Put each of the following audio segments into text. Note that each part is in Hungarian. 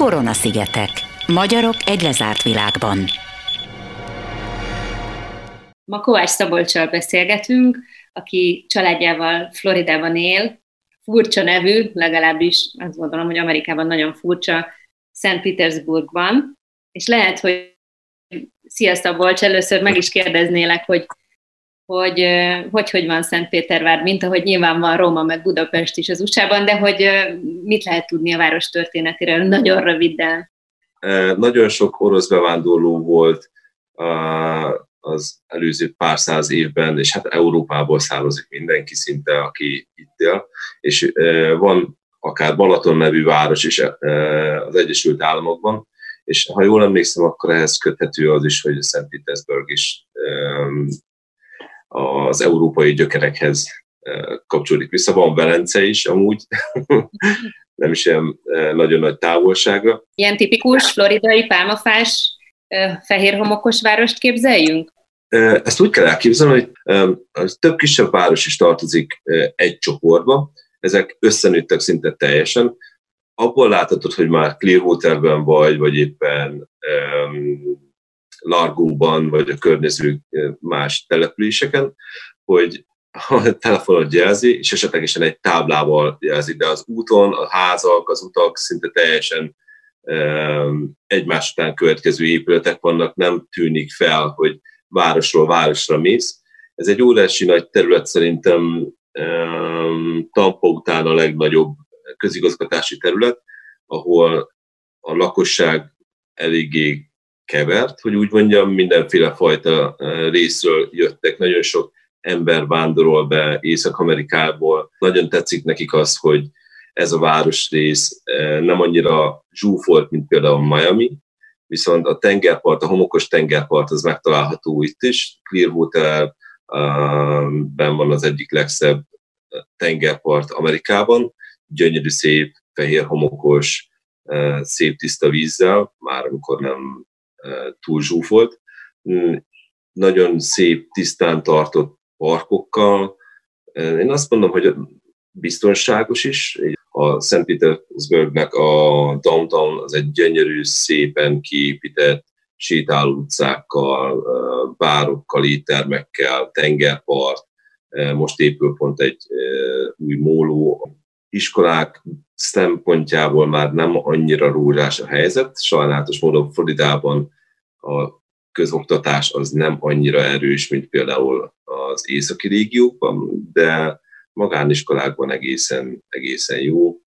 Koronaszigetek. Magyarok egy lezárt világban. Ma Kovács Szabolcsal beszélgetünk, aki családjával Floridában él, furcsa nevű, legalábbis azt gondolom, hogy Amerikában nagyon furcsa, Szent Petersburgban, és lehet, hogy Szia Szabolcs, először meg is kérdeznélek, hogy hogy, hogy hogy van Szentpétervár, mint ahogy nyilván van Róma meg Budapest is az USA-ban, de hogy mit lehet tudni a város történetéről nagyon röviden? Nagyon sok orosz bevándorló volt az előző pár száz évben, és hát Európából származik mindenki szinte, aki itt él, és van akár Balaton nevű város is az Egyesült Államokban, és ha jól emlékszem, akkor ehhez köthető az is, hogy Szent Petersburg is az európai gyökerekhez kapcsolódik vissza. Van Velence is amúgy, nem is ilyen nagyon nagy távolságra. Ilyen tipikus floridai pálmafás, fehér homokos várost képzeljünk? Ezt úgy kell elképzelni, hogy több kisebb város is tartozik egy csoportba, ezek összenőttek szinte teljesen. Abból láthatod, hogy már Clearwaterben vagy, vagy éppen um, Largóban, vagy a környező más településeken, hogy a telefonot jelzi, és esetlegesen egy táblával jelzi, de az úton, a házak, az utak szinte teljesen egymás után következő épületek vannak, nem tűnik fel, hogy városról városra mész. Ez egy óriási nagy terület szerintem Tampa után a legnagyobb közigazgatási terület, ahol a lakosság eléggé kevert, hogy úgy mondjam, mindenféle fajta részről jöttek, nagyon sok ember vándorol be Észak-Amerikából. Nagyon tetszik nekik az, hogy ez a városrész nem annyira zsúfolt, mint például Miami, viszont a tengerpart, a homokos tengerpart az megtalálható itt is. Clearwater ben van az egyik legszebb tengerpart Amerikában, gyönyörű szép, fehér homokos, szép tiszta vízzel, már amikor nem túl zsúfolt. Nagyon szép, tisztán tartott parkokkal. Én azt mondom, hogy biztonságos is. A Szent Petersburgnek a downtown az egy gyönyörű, szépen kiépített sétáló utcákkal, bárokkal, éttermekkel, tengerpart, most épül pont egy új móló. Iskolák szempontjából már nem annyira rózsás a helyzet. Sajnálatos módon Floridában a közoktatás az nem annyira erős, mint például az északi régiókban, de magániskolákban egészen, egészen jó.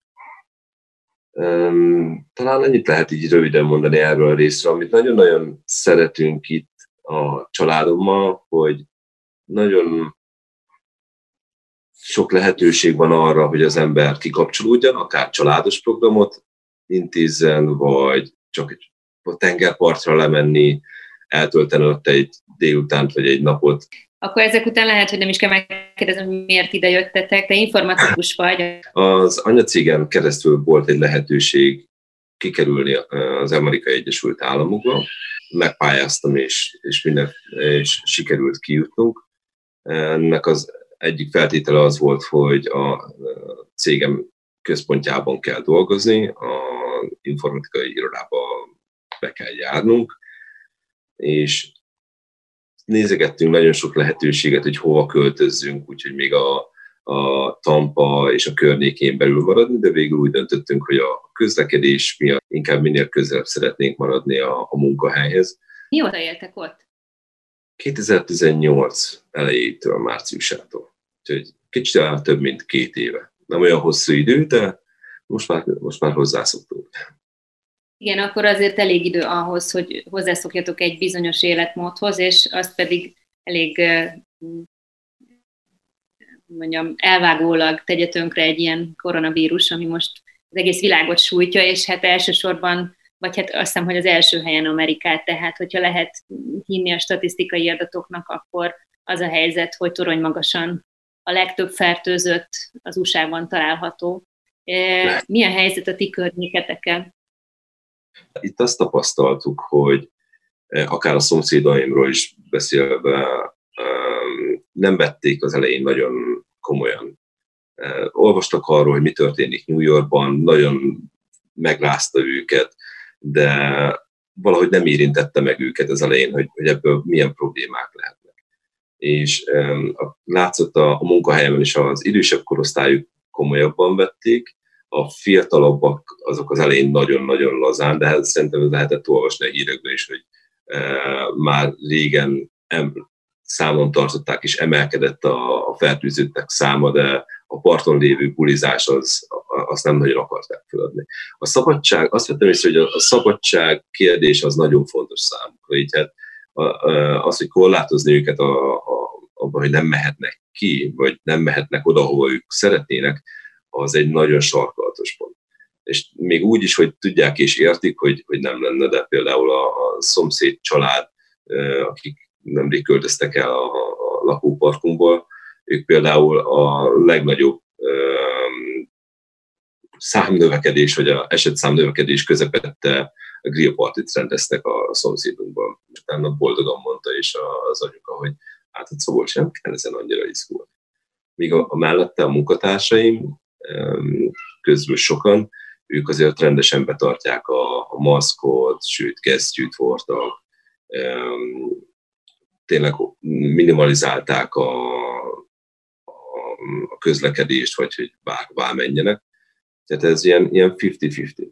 Talán ennyit lehet így röviden mondani erről a részről, amit nagyon-nagyon szeretünk itt a családommal, hogy nagyon sok lehetőség van arra, hogy az ember kikapcsolódjon, akár családos programot intézzen, vagy csak egy tengerpartra lemenni, eltölteni ott egy délutánt vagy egy napot. Akkor ezek után lehet, hogy nem is kell megkérdezni, miért ide jöttetek, te informatikus vagy. Az anyacégem keresztül volt egy lehetőség kikerülni az Amerikai Egyesült Államokba. Megpályáztam, és, és minden, és sikerült kijutnunk. Ennek az egyik feltétele az volt, hogy a cégem központjában kell dolgozni, a informatikai irodába be kell járnunk, és nézegettünk nagyon sok lehetőséget, hogy hova költözzünk, úgyhogy még a, a Tampa és a környékén belül maradni, de végül úgy döntöttünk, hogy a közlekedés miatt inkább minél közelebb szeretnénk maradni a, a munkahelyhez. Mióta éltek ott? 2018 elejétől, márciusától. Úgyhogy kicsit el több, mint két éve. Nem olyan hosszú idő, de most már, most már hozzászoktunk. Igen, akkor azért elég idő ahhoz, hogy hozzászokjatok egy bizonyos életmódhoz, és azt pedig elég mondjam, elvágólag tegye tönkre egy ilyen koronavírus, ami most az egész világot sújtja, és hát elsősorban, vagy hát azt hiszem, hogy az első helyen Amerikát, tehát hogyha lehet hinni a statisztikai adatoknak, akkor az a helyzet, hogy torony magasan a legtöbb fertőzött az USA-ban található. Mi a helyzet a ti környéketeken? Itt azt tapasztaltuk, hogy akár a szomszédaimról is beszélve, nem vették az elején nagyon komolyan. Olvastak arról, hogy mi történik New Yorkban, nagyon megrázta őket, de valahogy nem érintette meg őket az elején, hogy, hogy ebből milyen problémák lehetnek. És um, látszott a, a munkahelyemen is az idősebb korosztályuk komolyabban vették, a fiatalabbak azok az elején nagyon-nagyon lazán, de hát szerintem lehetett olvasni a hírekben is, hogy e, már régen em, számon tartották, és emelkedett a, a fertőzöttek száma, de a parton lévő bulizás az, azt nem nagyon akarták feladni. A szabadság, azt vettem észre, hogy a, a szabadság kérdés az nagyon fontos számukra, így hát az, hogy korlátozni őket a, a, abban, hogy nem mehetnek ki, vagy nem mehetnek oda, ahova ők szeretnének, az egy nagyon sarkalatos pont. És még úgy is, hogy tudják és értik, hogy, hogy nem lenne, de például a, a szomszéd család, akik nemrég költöztek el a, a lakóparkunkból, ők például a legnagyobb számnövekedés, vagy a esetszámnövekedés közepette grillpartit rendeztek a szomszédunkban. Utána boldogan mondta is az anyuka, hogy hát a szóval sem kell ezen annyira izgulni. Míg a, a mellette a munkatársaim, közül sokan, ők azért rendesen betartják a, a maszkot, sőt, kesztyűt hordtak, tényleg minimalizálták a, a, a közlekedést, vagy hogy bárhová menjenek. Tehát ez ilyen, ilyen 50-50.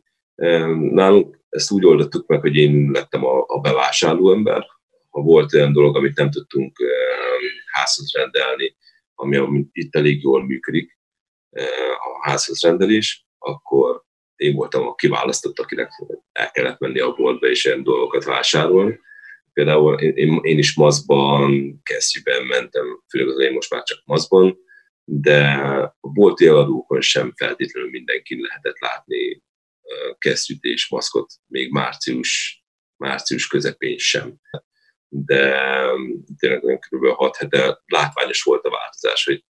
Nálunk ezt úgy oldottuk meg, hogy én lettem a, a bevásárló ember. Ha volt olyan dolog, amit nem tudtunk házhoz rendelni, ami itt elég jól működik, a házhoz rendelés, akkor én voltam a kiválasztott, akinek el kellett menni a boltba és ilyen dolgokat vásárolni. Például én, én is maszkban, kesztyűben mentem, főleg az én most már csak maszkban, de a bolti eladókon sem feltétlenül mindenkin lehetett látni kesztyűt és maszkot, még március, március közepén sem. De tényleg kb. 6 hete látványos volt a változás, hogy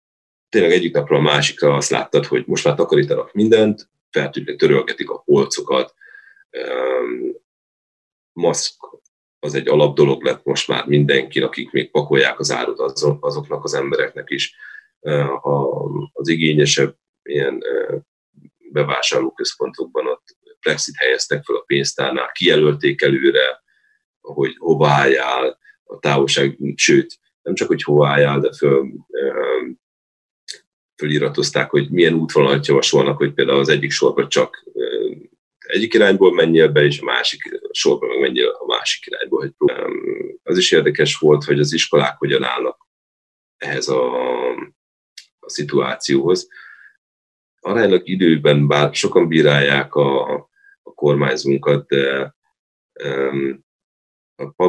tényleg egyik napról a másikra azt láttad, hogy most már takarítanak mindent, feltűnően törölgetik a polcokat, maszk az egy alap dolog lett most már mindenki, akik még pakolják az árut azoknak az embereknek is. Az igényesebb ilyen bevásárlóközpontokban ott plexit helyeztek fel a pénztárnál, kijelölték előre, hogy hova álljál, a távolság, sőt, nem csak, hogy hova álljál, de föl föliratozták, hogy milyen útvonalat javasolnak, hogy például az egyik sorban csak egyik irányból menjél be, és a másik sorban meg menjél a másik irányból. Hogy az is érdekes volt, hogy az iskolák hogyan állnak ehhez a, a szituációhoz. Aránylag időben, bár sokan bírálják a, a kormányzunkat, de a,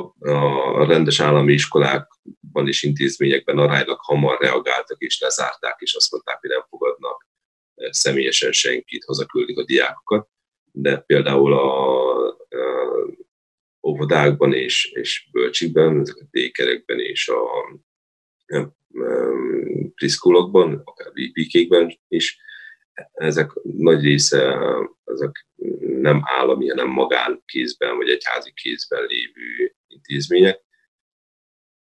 a rendes állami iskolákban és intézményekben aránylag hamar reagáltak és lezárták, és azt mondták, hogy nem fogadnak eh, személyesen senkit, hazaküldik a diákokat, de például a, a óvodákban és, és bölcsikben, ezek a dékerekben és a priszkulokban, akár VP-kékben is, ezek nagy része ezek nem állami, hanem magánkézben vagy egyházi kézben lévő intézmények.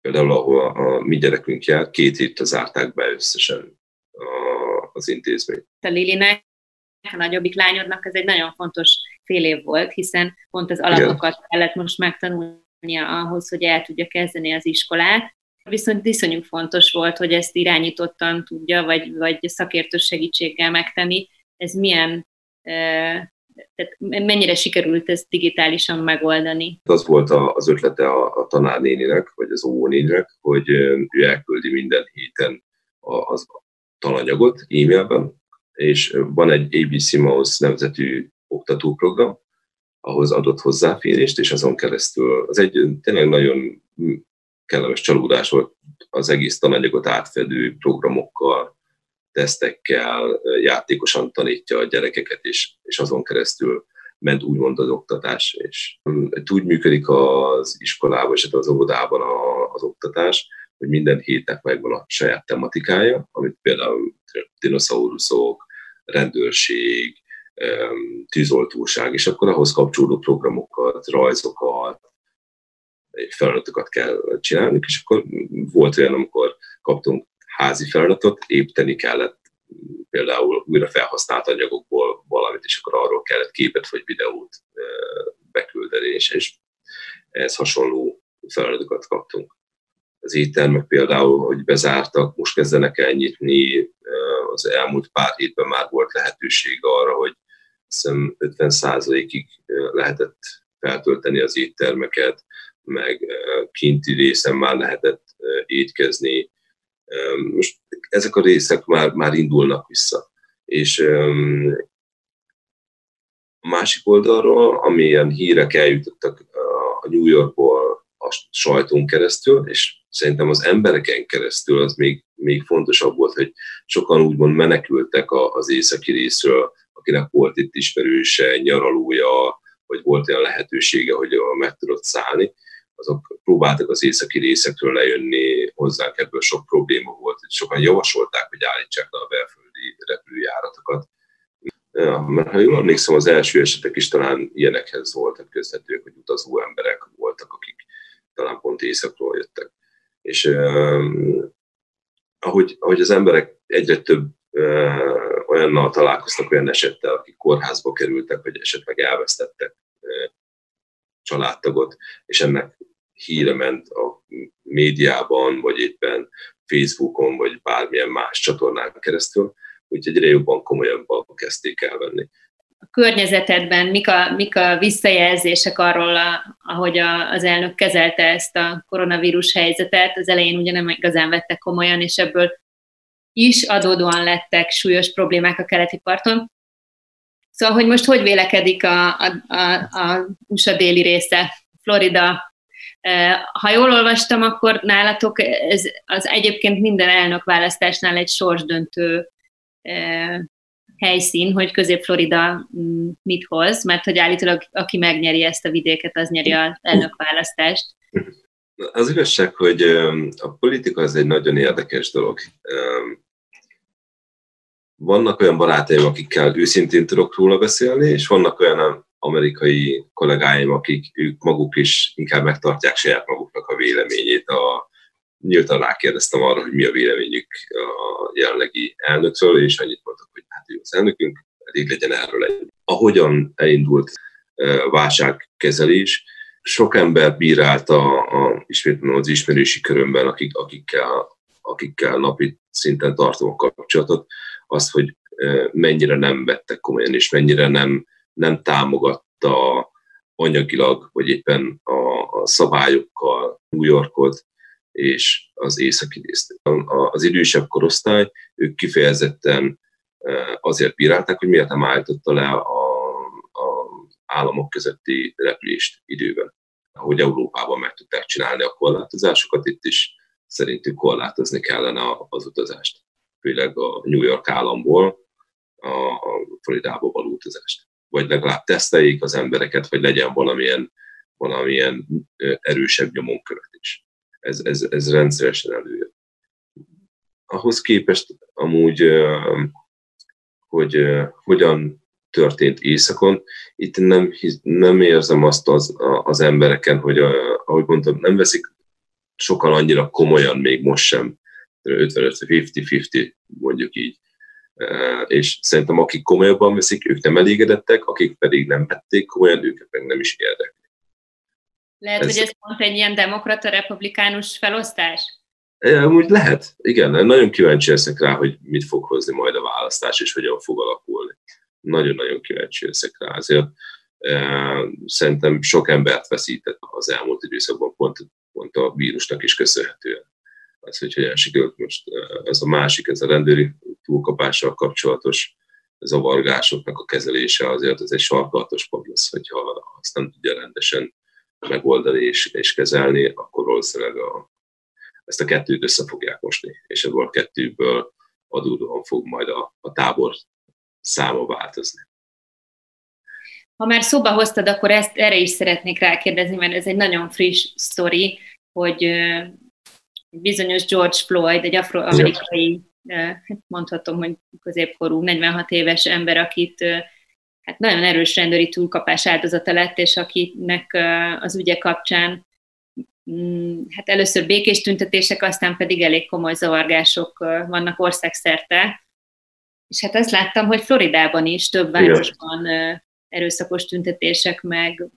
Például, ahol a, a mi gyerekünk jár, két héttel zárták be összesen a, az intézményt. A Lilinek, a nagyobbik lányodnak ez egy nagyon fontos fél év volt, hiszen pont az alapokat Igen. kellett most megtanulnia ahhoz, hogy el tudja kezdeni az iskolát, Viszont iszonyú fontos volt, hogy ezt irányítottan tudja, vagy, vagy szakértő segítséggel megtenni. Ez milyen, tehát mennyire sikerült ezt digitálisan megoldani? Az volt az ötlete a, a tanárnéninek, vagy az óvónéninek, hogy ő elküldi minden héten az tananyagot e-mailben, és van egy ABC Mouse nevezetű oktatóprogram, ahhoz adott hozzáférést, és azon keresztül az egy tényleg nagyon kellemes csalódás volt az egész tananyagot átfedő programokkal, tesztekkel, játékosan tanítja a gyerekeket, és, és azon keresztül ment úgymond az oktatás. És úgy működik az iskolában, és az óvodában az oktatás, hogy minden hétnek megvan a saját tematikája, amit például dinoszauruszok, rendőrség, tűzoltóság, és akkor ahhoz kapcsolódó programokat, rajzokat, feladatokat kell csinálni, és akkor volt olyan, amikor kaptunk házi feladatot, építeni kellett például újra felhasznált anyagokból valamit, és akkor arról kellett képet vagy videót megtörténése, és ehhez hasonló feladatokat kaptunk. Az éttermek például, hogy bezártak, most kezdenek el nyitni, az elmúlt pár hétben már volt lehetőség arra, hogy hiszem 50%-ig lehetett feltölteni az éttermeket, meg kinti részen már lehetett étkezni. Most ezek a részek már, már indulnak vissza. És a másik oldalról, amilyen hírek eljutottak a New Yorkból a sajtón keresztül, és szerintem az embereken keresztül az még, még fontosabb volt, hogy sokan úgymond menekültek az északi részről, akinek volt itt ismerőse, nyaralója, vagy volt olyan lehetősége, hogy meg tudott szállni, azok próbáltak az északi részekről lejönni, hozzánk ebből sok probléma volt, hogy sokan javasolták, hogy állítsák le a belföldi repülőjáratokat. Mert ha jól emlékszem, az első esetek is talán ilyenekhez voltak közhetők, hogy utazó emberek voltak, akik talán pont északról jöttek. És uh, ahogy, ahogy az emberek egyre több uh, olyannal találkoztak, olyan esettel, akik kórházba kerültek, vagy esetleg elvesztettek uh, családtagot, és ennek híre ment a médiában, vagy éppen Facebookon, vagy bármilyen más csatornán keresztül, úgyhogy egyre jobban komolyabban kezdték elvenni. A környezetedben mik a, mik a visszajelzések arról, a, ahogy a, az elnök kezelte ezt a koronavírus helyzetet? Az elején ugye nem igazán vettek komolyan, és ebből is adódóan lettek súlyos problémák a keleti parton. Szóval, hogy most hogy vélekedik a, a, a, a USA déli része, Florida, ha jól olvastam, akkor nálatok ez az egyébként minden elnök választásnál egy sorsdöntő helyszín, hogy Közép-Florida mm, mit hoz, mert hogy állítólag aki megnyeri ezt a vidéket, az nyeri az elnökválasztást. Az igazság, hogy a politika az egy nagyon érdekes dolog. Vannak olyan barátaim, akikkel őszintén tudok róla beszélni, és vannak olyan amerikai kollégáim, akik ők maguk is inkább megtartják saját maguknak a véleményét. A, nyíltan rákérdeztem arra, hogy mi a véleményük a jelenlegi elnökről, és annyit mondtak, hogy hát ő az elnökünk, elég legyen erről egy. Ahogyan elindult válságkezelés, sok ember bírálta a, ismét az ismerősi körömben, akik, akikkel, akikkel napi szinten tartom a kapcsolatot, azt, hogy mennyire nem vettek komolyan, és mennyire nem nem támogatta anyagilag, vagy éppen a, a szabályokkal New Yorkot és az északi részt. Az idősebb korosztály, ők kifejezetten e, azért bírálták, hogy miért nem állította le a, a államok közötti repülést időben. Ahogy Európában meg tudták csinálni a korlátozásokat, itt is szerintük korlátozni kellene az utazást. Főleg a New York államból a Floridába való utazást vagy legalább teszteljék az embereket, vagy legyen valamilyen, valamilyen erősebb nyomonkövetés. Ez, ez, ez rendszeresen előjön. Ahhoz képest amúgy, hogy hogyan történt éjszakon, itt nem, nem érzem azt az, az embereken, hogy ahogy mondtam, nem veszik sokan annyira komolyan még most sem, 55-50-50 mondjuk így és szerintem akik komolyabban veszik, ők nem elégedettek, akik pedig nem vették komolyan, őket meg nem is érdekli. Lehet, ez... hogy ez pont egy ilyen demokrata-republikánus felosztás? Úgy lehet, igen. Nagyon kíváncsi leszek rá, hogy mit fog hozni majd a választás, és hogyan fog alakulni. Nagyon-nagyon kíváncsi leszek rá. Azért szerintem sok embert veszített az elmúlt időszakban, pont, pont a vírusnak is köszönhetően az, hogy hogyan sikerült most ez a másik, ez a rendőri túlkapással kapcsolatos zavargásoknak a kezelése azért ez egy sarkalatos pont lesz, hogyha azt nem tudja rendesen megoldani és, és kezelni, akkor valószínűleg a, ezt a kettőt össze fogják mosni, és ebből a kettőből adódóan fog majd a, a tábor száma változni. Ha már szóba hoztad, akkor ezt erre is szeretnék rákérdezni, mert ez egy nagyon friss sztori, hogy bizonyos George Floyd, egy afroamerikai, mondhatom, hogy középkorú, 46 éves ember, akit hát nagyon erős rendőri túlkapás áldozata lett, és akinek az ügye kapcsán mm, hát először békés tüntetések, aztán pedig elég komoly zavargások vannak országszerte. És hát azt láttam, hogy Floridában is több városban erőszakos tüntetések, meg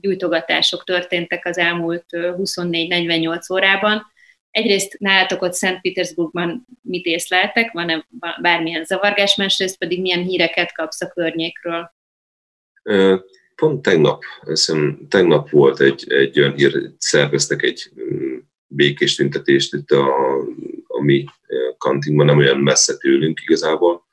gyújtogatások történtek az elmúlt 24-48 órában. Egyrészt nálatok ott Szent Petersburgban mit észleltek, van-e bármilyen zavargás, másrészt pedig milyen híreket kapsz a környékről? Pont tegnap, hiszem, tegnap volt egy, egy olyan hír, szerveztek egy mm, békés tüntetést itt a, a mi kantinkban, nem olyan messze tőlünk igazából,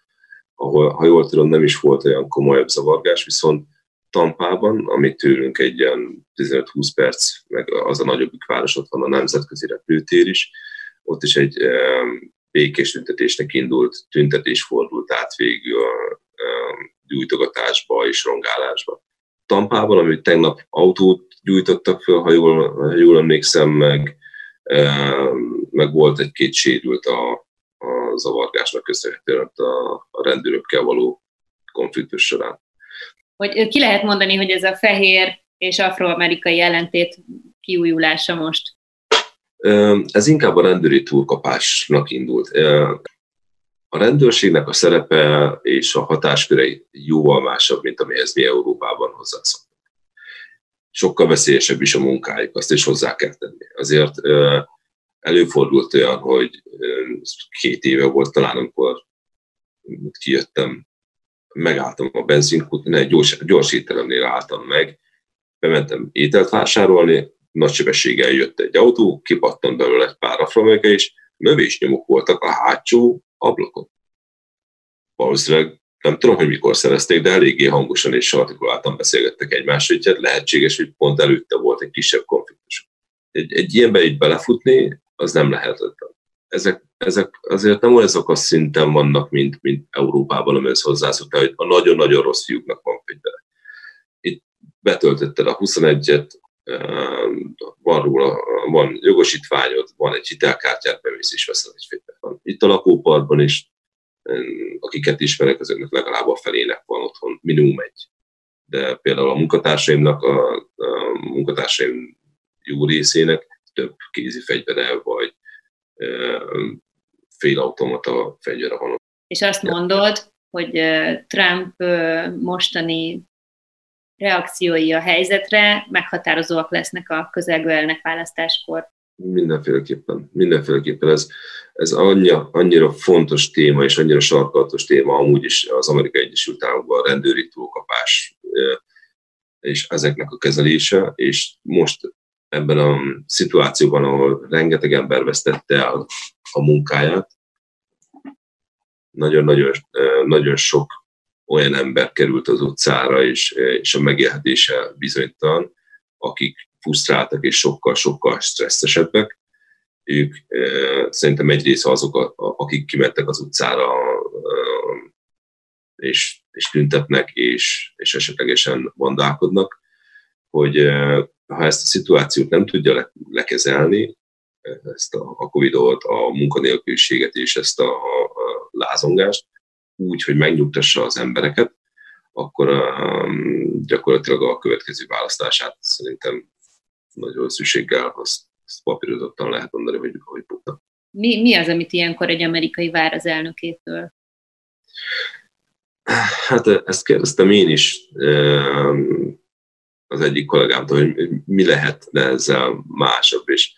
ahol, ha jól tudom, nem is volt olyan komolyabb zavargás, viszont Tampában, ami tőlünk egy ilyen 15-20 perc, meg az a nagyobbik város, ott van a nemzetközi repülőtér is, ott is egy békés tüntetésnek indult tüntetés fordult át végül a gyújtogatásba és rongálásba. Tampában, amit tegnap autót gyújtottak föl, ha jól, ha jól emlékszem, meg, meg volt egy-két sérült a, a zavargásnak köszönhetően a, a rendőrökkel való konfliktus során. Hogy ki lehet mondani, hogy ez a fehér és afroamerikai ellentét kiújulása most? Ez inkább a rendőri túlkapásnak indult. A rendőrségnek a szerepe és a hatáskörei jóval másabb, mint amihez mi Európában hozzászoktunk. Sokkal veszélyesebb is a munkájuk, azt is hozzá kell tenni. Azért előfordult olyan, hogy két éve volt talán, amikor kijöttem, megálltam a benzinkútnál, egy gyors, gyors étteremnél álltam meg, bementem ételt vásárolni, nagy sebességgel jött egy autó, kipattant belőle egy pár afroamerikai, és növésnyomok voltak a hátsó ablakon. Valószínűleg nem tudom, hogy mikor szerezték, de eléggé hangosan és artikuláltan beszélgettek egymással, hogy hát lehetséges, hogy pont előtte volt egy kisebb konfliktus. Egy, egy ilyenbe így belefutni, az nem lehetetlen. Ezek, ezek azért nem olyan azok a szinten vannak, mint, mint Európában, amihez hozzászoktál, hogy a nagyon-nagyon rossz fiúknak van fegyvere. Itt betöltötted a 21-et, van róla, van jogosítványod, van egy hitelkártyát, bemész és veszel egy fegyvert. Itt a lakóparkban is, akiket ismerek, azoknak legalább a felének van otthon minimum egy. De például a munkatársaimnak, a, a munkatársaim jó részének több kézi fegyvere, vagy félautomata fegyvere van. És azt mondod, hogy Trump mostani reakciói a helyzetre meghatározóak lesznek a közelgő elnök választáskor. Mindenféleképpen, mindenféleképpen ez, ez annyira, annyira fontos téma és annyira sarkalatos téma amúgy is az Amerikai Egyesült Államokban a rendőri túlkapás és ezeknek a kezelése, és most ebben a szituációban, ahol rengeteg ember vesztette el a munkáját, nagyon-nagyon nagyon sok olyan ember került az utcára, és, és a megélhetése bizonytalan, akik frusztráltak és sokkal-sokkal stresszesebbek. Ők szerintem egy része azok, akik kimentek az utcára, és, és tüntetnek, és, és esetlegesen vandálkodnak, hogy ha ezt a szituációt nem tudja le, lekezelni, ezt a, a Covid-ot, a munkanélküliséget és ezt a, a lázongást, úgy, hogy megnyugtassa az embereket, akkor um, gyakorlatilag a következő választását szerintem nagyon szükséggel azt, azt papírozottan lehet mondani, hogy, hogy bukta. Mi, mi az, amit ilyenkor egy amerikai vár az elnökétől? Hát ezt kérdeztem én is az egyik kollégámtól, hogy mi lehetne ezzel másabb, és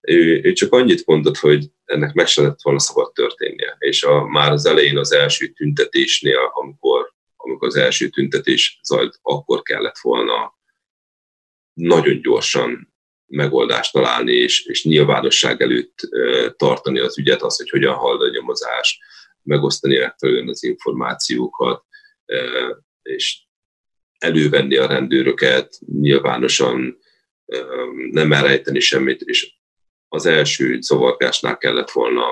ő, ő csak annyit mondott, hogy ennek meg se lett volna szabad történnie. És a, már az elején az első tüntetésnél, amikor, amikor az első tüntetés zajlt, akkor kellett volna nagyon gyorsan megoldást találni, és, és nyilvánosság előtt e, tartani az ügyet, az, hogy hogyan halad a nyomozás, megosztani megfelelően az információkat, e, és elővenni a rendőröket, nyilvánosan nem elrejteni semmit, és az első zavargásnál kellett volna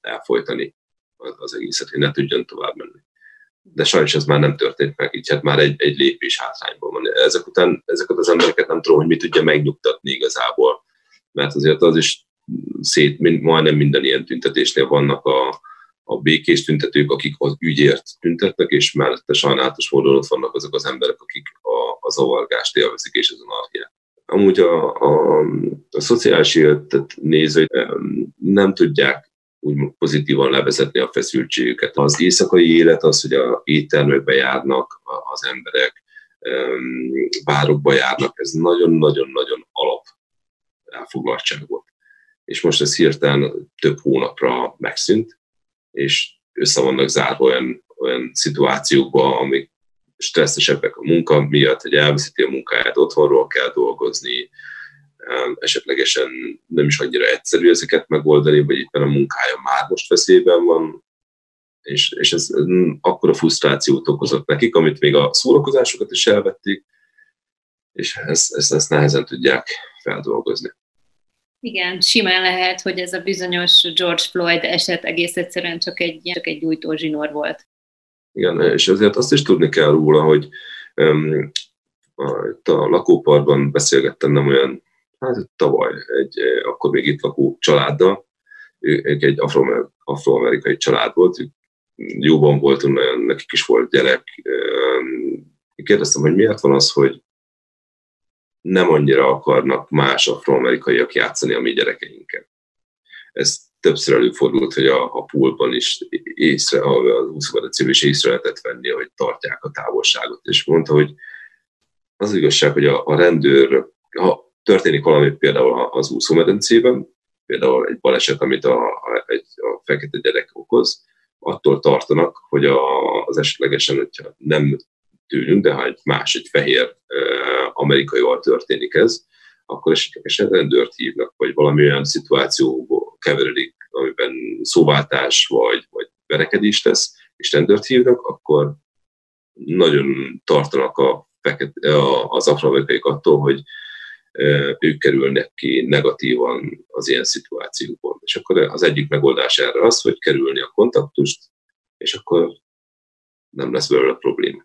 elfolytani az egészet, hogy ne tudjon tovább menni. De sajnos ez már nem történt meg, így hát már egy, egy lépés hátrányban van. Ezek után ezeket az embereket nem tudom, hogy mi tudja megnyugtatni igazából, mert azért az is szét, mind, majdnem minden ilyen tüntetésnél vannak a, a békés tüntetők, akik az ügyért tüntetnek, és mellette sajnálatos módon ott vannak azok az emberek, akik a, a zavargást élvezik és az anarchiát amúgy a, a, a szociális életet nézve nem tudják úgy pozitívan levezetni a feszültségüket. Az éjszakai élet az, hogy a éttermekbe járnak az emberek, bárokba járnak. Ez nagyon-nagyon-nagyon alap elfoglaltság volt. És most ez hirtelen több hónapra megszűnt, és össze vannak zárva olyan, olyan szituációkba, amik stresszesebbek a munka miatt, hogy elveszíti a munkáját, otthonról kell dolgozni, esetlegesen nem is annyira egyszerű ezeket megoldani, vagy éppen a munkája már most veszélyben van, és, és ez akkor a frusztrációt okozott nekik, amit még a szórakozásokat is elvették, és ezt, ezt, ezt nehezen tudják feldolgozni. Igen, simán lehet, hogy ez a bizonyos George Floyd eset egész egyszerűen csak egy, csak egy gyújtózsinór volt. Igen, és azért azt is tudni kell róla, hogy um, a, a lakóparkban beszélgettem nem olyan, hát tavaly, egy akkor még itt lakó családdal, ők egy afro, afroamerikai család volt, jóban voltunk, nekik is volt gyerek. Kérdeztem, hogy miért van az, hogy nem annyira akarnak más afroamerikaiak játszani a mi gyerekeinkkel. Ez többször előfordult, hogy a, a poolban is észre, a, a úszóvezetőben is észre lehetett venni, hogy tartják a távolságot, és mondta, hogy az igazság, hogy a, a rendőr, ha történik valami például az úszómedencében, például egy baleset, amit a, a, egy, a fekete gyerek okoz, attól tartanak, hogy a, az esetlegesen, hogyha nem tőlünk, de ha egy más, egy fehér amerikaival történik ez, akkor esetlegesen rendőrt hívnak, vagy valami olyan szituációba keveredik, amiben szóváltás vagy, vagy verekedés lesz, és rendőrt hívnak, akkor nagyon tartanak a, az afroamerikaiak attól, hogy ők kerülnek ki negatívan az ilyen szituációkból. És akkor az egyik megoldás erre az, hogy kerülni a kontaktust, és akkor nem lesz belőle probléma.